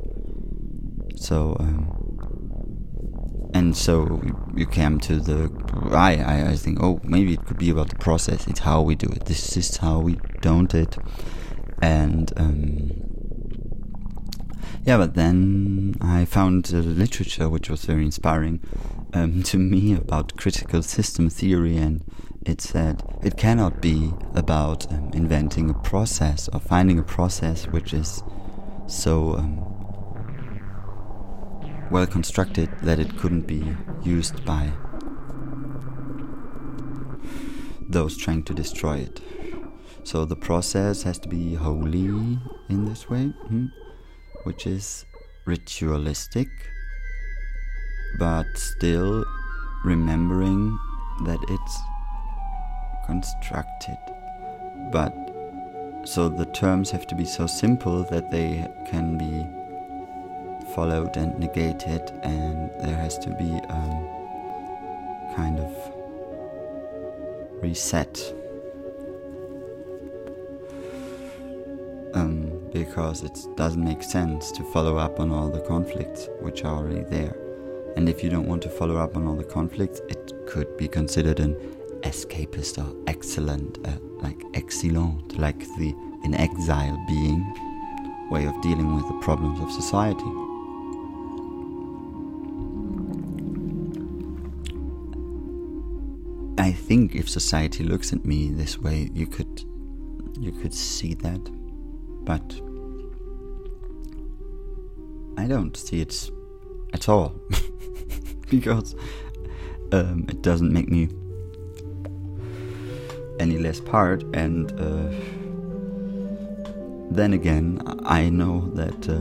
So um, and so you came to the I, I I think oh maybe it could be about the process. It's how we do it. This is how we don't it. And um, yeah, but then I found literature which was very inspiring um, (laughs) to me about critical system theory, and it said it cannot be about um, inventing a process or finding a process which is so um, well constructed that it couldn't be used by those trying to destroy it. So the process has to be holy in this way. Hmm? which is ritualistic, but still remembering that it's constructed. But so the terms have to be so simple that they can be followed and negated, and there has to be a kind of reset. Um, because it doesn't make sense to follow up on all the conflicts which are already there. And if you don't want to follow up on all the conflicts, it could be considered an escapist or excellent, uh, like excellent, like the in exile being way of dealing with the problems of society. Think if society looks at me this way, you could you could see that but I don't see it at all (laughs) because um, it doesn't make me any less part and uh, then again I know that uh,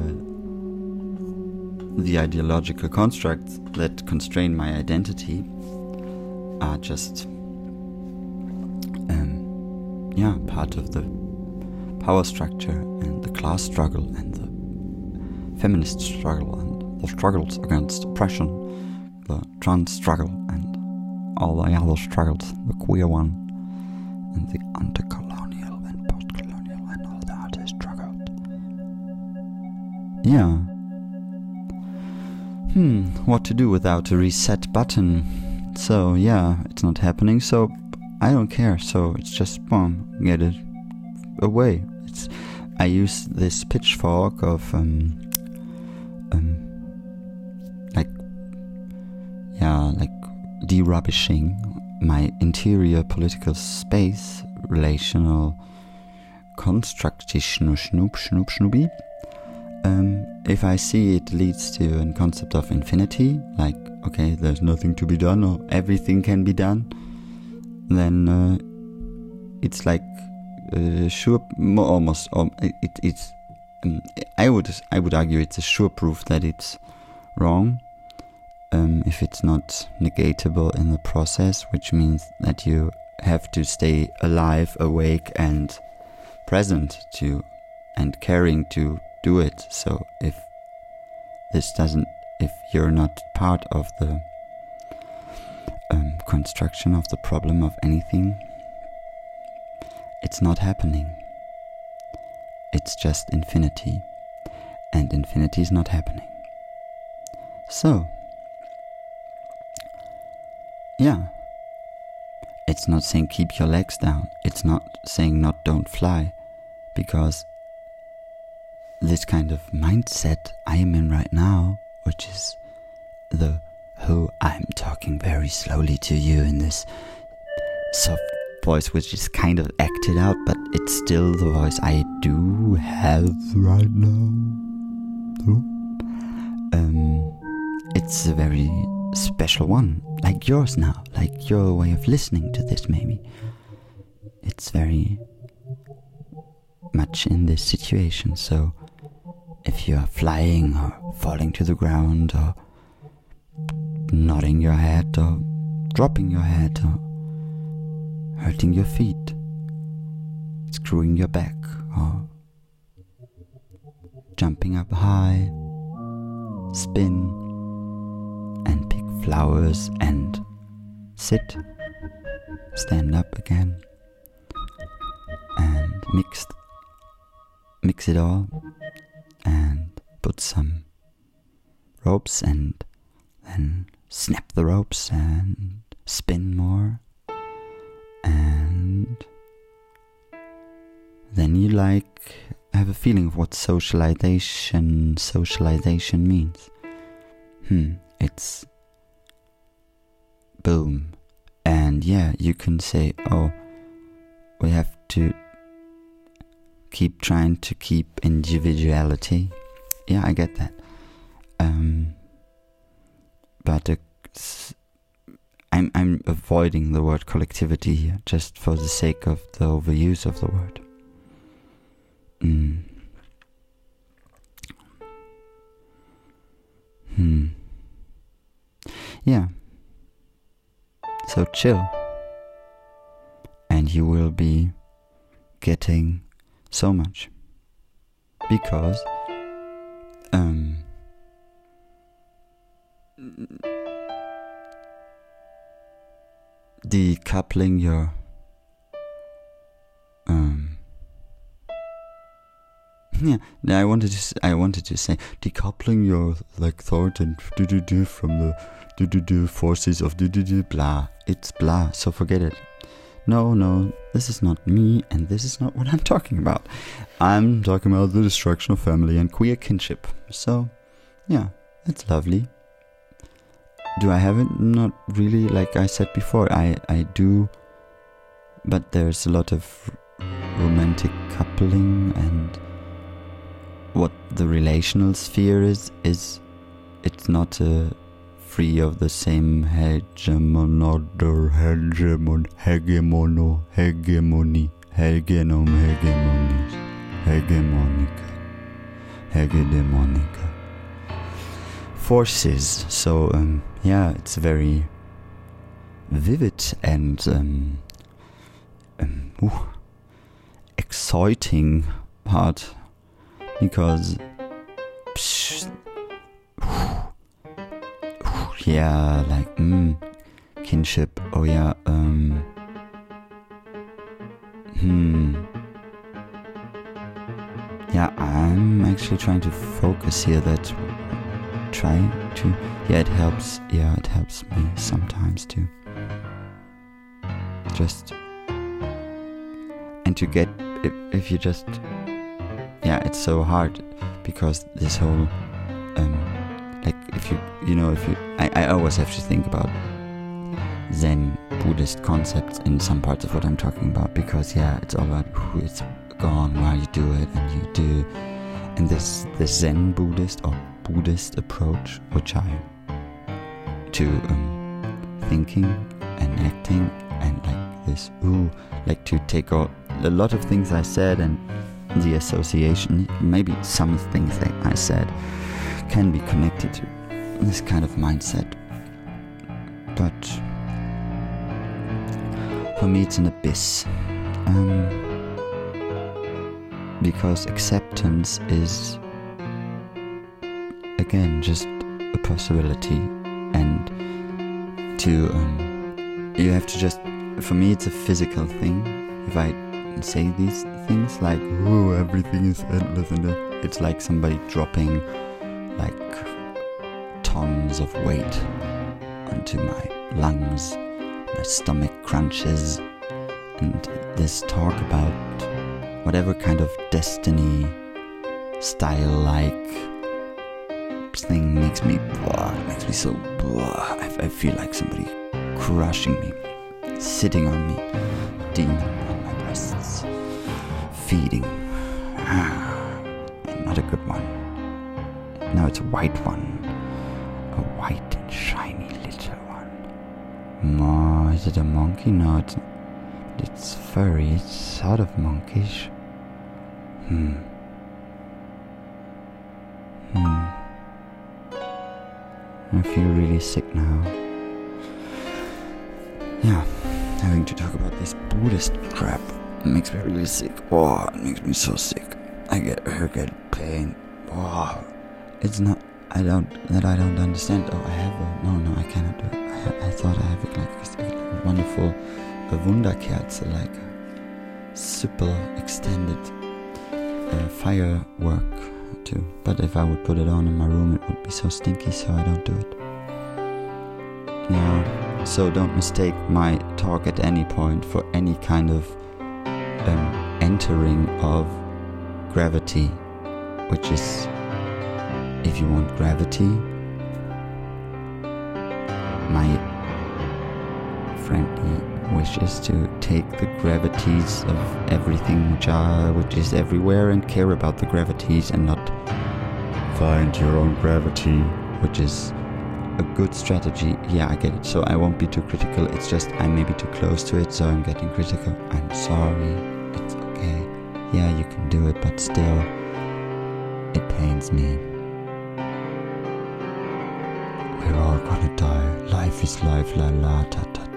the ideological constructs that constrain my identity are just yeah part of the power structure and the class struggle and the feminist struggle and the struggles against oppression, the trans struggle and all the other struggles, the queer one and the anti-colonial and post-colonial and all the other struggles. Yeah. Hmm, what to do without a reset button? So yeah, it's not happening, so I don't care, so it's just boom, get it away. It's I use this pitchfork of um, um, like yeah, like de-rubbishing my interior political space, relational construction, schnoop, schnoop, schnoopy. Um, if I see it leads to a concept of infinity, like okay, there's nothing to be done or everything can be done, then uh, it's like uh, sure, almost. Um, it, it's. Um, I would I would argue it's a sure proof that it's wrong. Um, if it's not negatable in the process, which means that you have to stay alive, awake, and present to and caring to do it. So if this doesn't, if you're not part of the construction of the problem of anything, it's not happening. It's just infinity, and infinity is not happening. So, yeah, it's not saying keep your legs down, it's not saying not don't fly, because this kind of mindset I am in right now, which is the who I'm talking very slowly to you in this soft voice which is kind of acted out, but it's still the voice I do have right now. Um, it's a very special one, like yours now, like your way of listening to this, maybe. It's very much in this situation, so if you are flying or falling to the ground or nodding your head or dropping your head or hurting your feet, screwing your back or jumping up high, spin and pick flowers and sit, stand up again and mix mix it all and put some ropes and then snap the ropes and spin more. And then you like have a feeling of what socialization socialization means. Hmm it's boom. And yeah you can say oh we have to keep trying to keep individuality. Yeah i get that. Um but uh, I'm I'm avoiding the word collectivity here just for the sake of the overuse of the word. Mm. Hmm. Yeah. So chill. And you will be getting so much. Because decoupling your um yeah i wanted to i wanted to say decoupling your like thought and do do do from the do do do forces of do do do blah. It's blah so forget it. No no this is not me and this is not what i'm talking about. I'm talking about the destruction of family and queer kinship. So yeah it's lovely do I have it? Not really. Like I said before, I I do, but there's a lot of romantic coupling and what the relational sphere is is it's not uh, free of the same hegemon or hegemon hegemono hegemony hegenom hegemonies hegemonica hegedemonica forces so um, yeah, it's very vivid and um, um, ooh, exciting part because psh, yeah, like mm, kinship. Oh yeah, um, hmm. Yeah, I'm actually trying to focus here that try to yeah it helps yeah it helps me sometimes too just and to get if, if you just yeah it's so hard because this whole um like if you you know if you I, I always have to think about zen buddhist concepts in some parts of what i'm talking about because yeah it's all about who it's gone while you do it and you do and this this zen buddhist or Buddhist approach, which I to um, thinking and acting and like this, ooh, like to take out a lot of things I said and the association, maybe some things that I said can be connected to this kind of mindset. But for me, it's an abyss. Um, because acceptance is again just a possibility and to um, you have to just for me it's a physical thing. If i say these things like oh everything is endless and it's like somebody dropping like tons of weight onto my lungs my stomach crunches. And this talk about whatever kind of destiny style like thing makes me blah, It makes me so blah. I, I feel like somebody crushing me. sitting on me, demon on my breasts, feeding. Ah, not a good one. No, it's a white one. A white and shiny little one. Oh, is it a monkey? No, it's, it's furry. It's sort of monkish. Hmm. Hmm. I feel really sick now. Yeah, having to talk about this Buddhist crap makes me really sick. Oh, it makes me so sick. I get get pain. Oh, it's not. I don't that I don't understand. Oh, I have a no, no, I cannot do it. I, I thought I have it like a wonderful a Wunderkerze, like a super extended uh, firework But if I would put it on in my room, it would be so stinky, so I don't do it. Yeah. So don't mistake my talk at any point for any kind of um, entering of gravity, which is, if you want gravity, my friendly wish is to take the gravities of everything which are which is everywhere and care about the gravities and not find your own gravity, which is a good strategy. Yeah, I get it. So I won't be too critical. It's just I may be too close to it, so I'm getting critical. I'm sorry. It's okay. Yeah, you can do it, but still, it pains me. We're all gonna die. Life is life, la la ta ta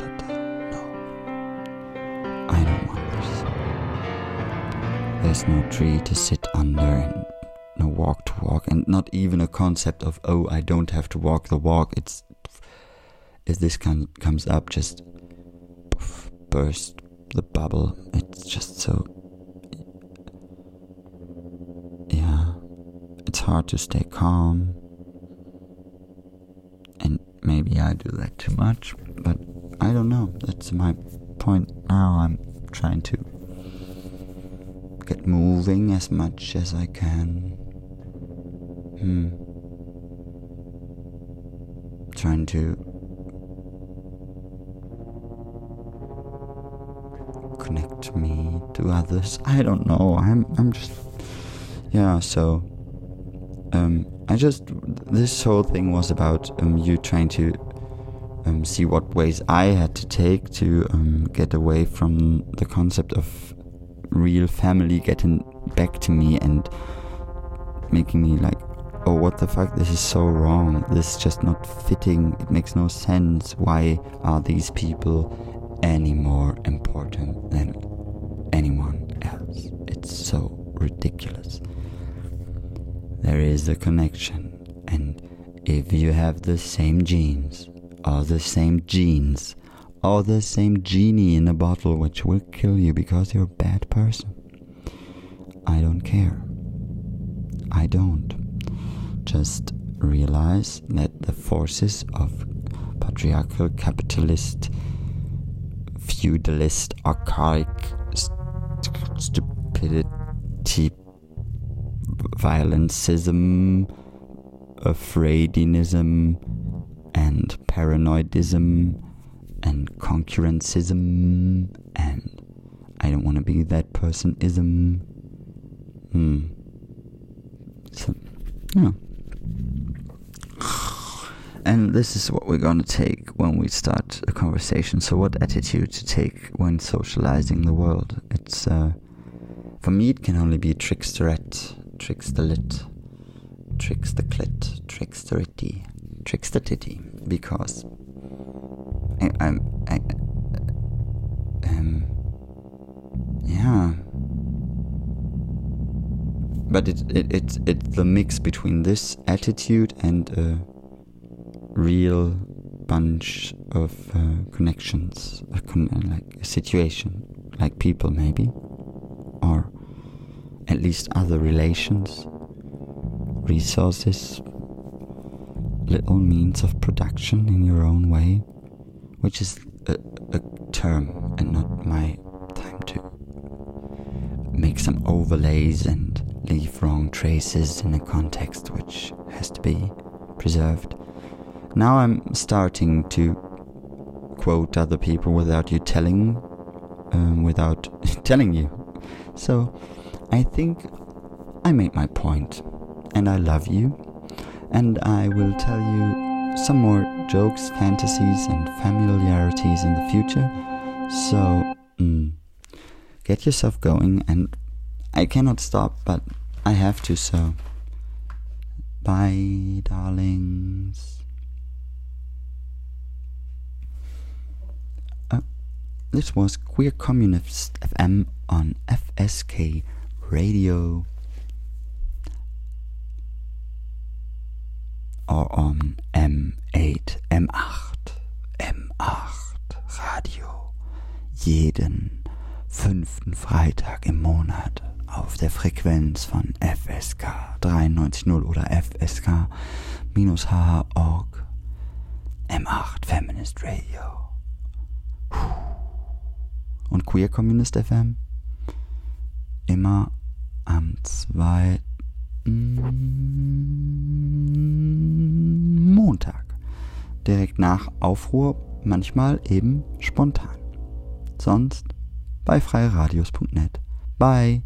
There's no tree to sit under and no walk to walk, and not even a concept of, oh, I don't have to walk the walk. It's. If this com- comes up, just poof, burst the bubble. It's just so. Yeah. It's hard to stay calm and maybe I do that too much, but I don't know. That's my point now. I'm trying to get moving as much as I can. Hmm. Trying to connect me to others. I don't know. I'm I'm just yeah, so um I just this whole thing was about um, you trying to um, see what ways I had to take to um, get away from the concept of real family getting back to me and making me like, oh, what the fuck? This is so wrong. This is just not fitting. It makes no sense. Why are these people any more important than anyone else? It's so ridiculous. There is a connection, and if you have the same genes, or the same genes, or the same genie in a bottle which will kill you because you're a bad person, I don't care. I don't. Just realize that the forces of patriarchal, capitalist, feudalist, archaic st- stupidity violencism, afraidinism, and paranoidism, and concurrencism, and I don't want to be that person ism. Hmm. So, yeah. And this is what we're going to take when we start a conversation. So, what attitude to take when socializing the world? It's, uh, for me, it can only be tricksterette tricks the lit, tricks the I, I'm, I, um, yeah. But it, it, it, it's the mix between this attitude and a real bunch of uh, connections, a con- like a situation, like people maybe, or at least other relations, resources, little means of production in your own way, which is a, a term and not my time to make some overlays and leave wrong traces in a context which has to be preserved. Now I'm starting to quote other people without you telling, um, without (laughs) telling you. So I think I made my point, and I love you, and I will tell you some more jokes, fantasies, and familiarities in the future. So mm, get yourself going, and I cannot stop, but I have to. So bye, darlings. This was Queer Communist FM on FSK Radio on M8, M8, M8 Radio. Jeden fünften Freitag im Monat auf der Frequenz von FSK 93.0 oder FSK-H.org M8 Feminist Radio. Und Queer Communist FM immer am zweiten Montag. Direkt nach Aufruhr, manchmal eben spontan. Sonst bei freieradios.net. Bye.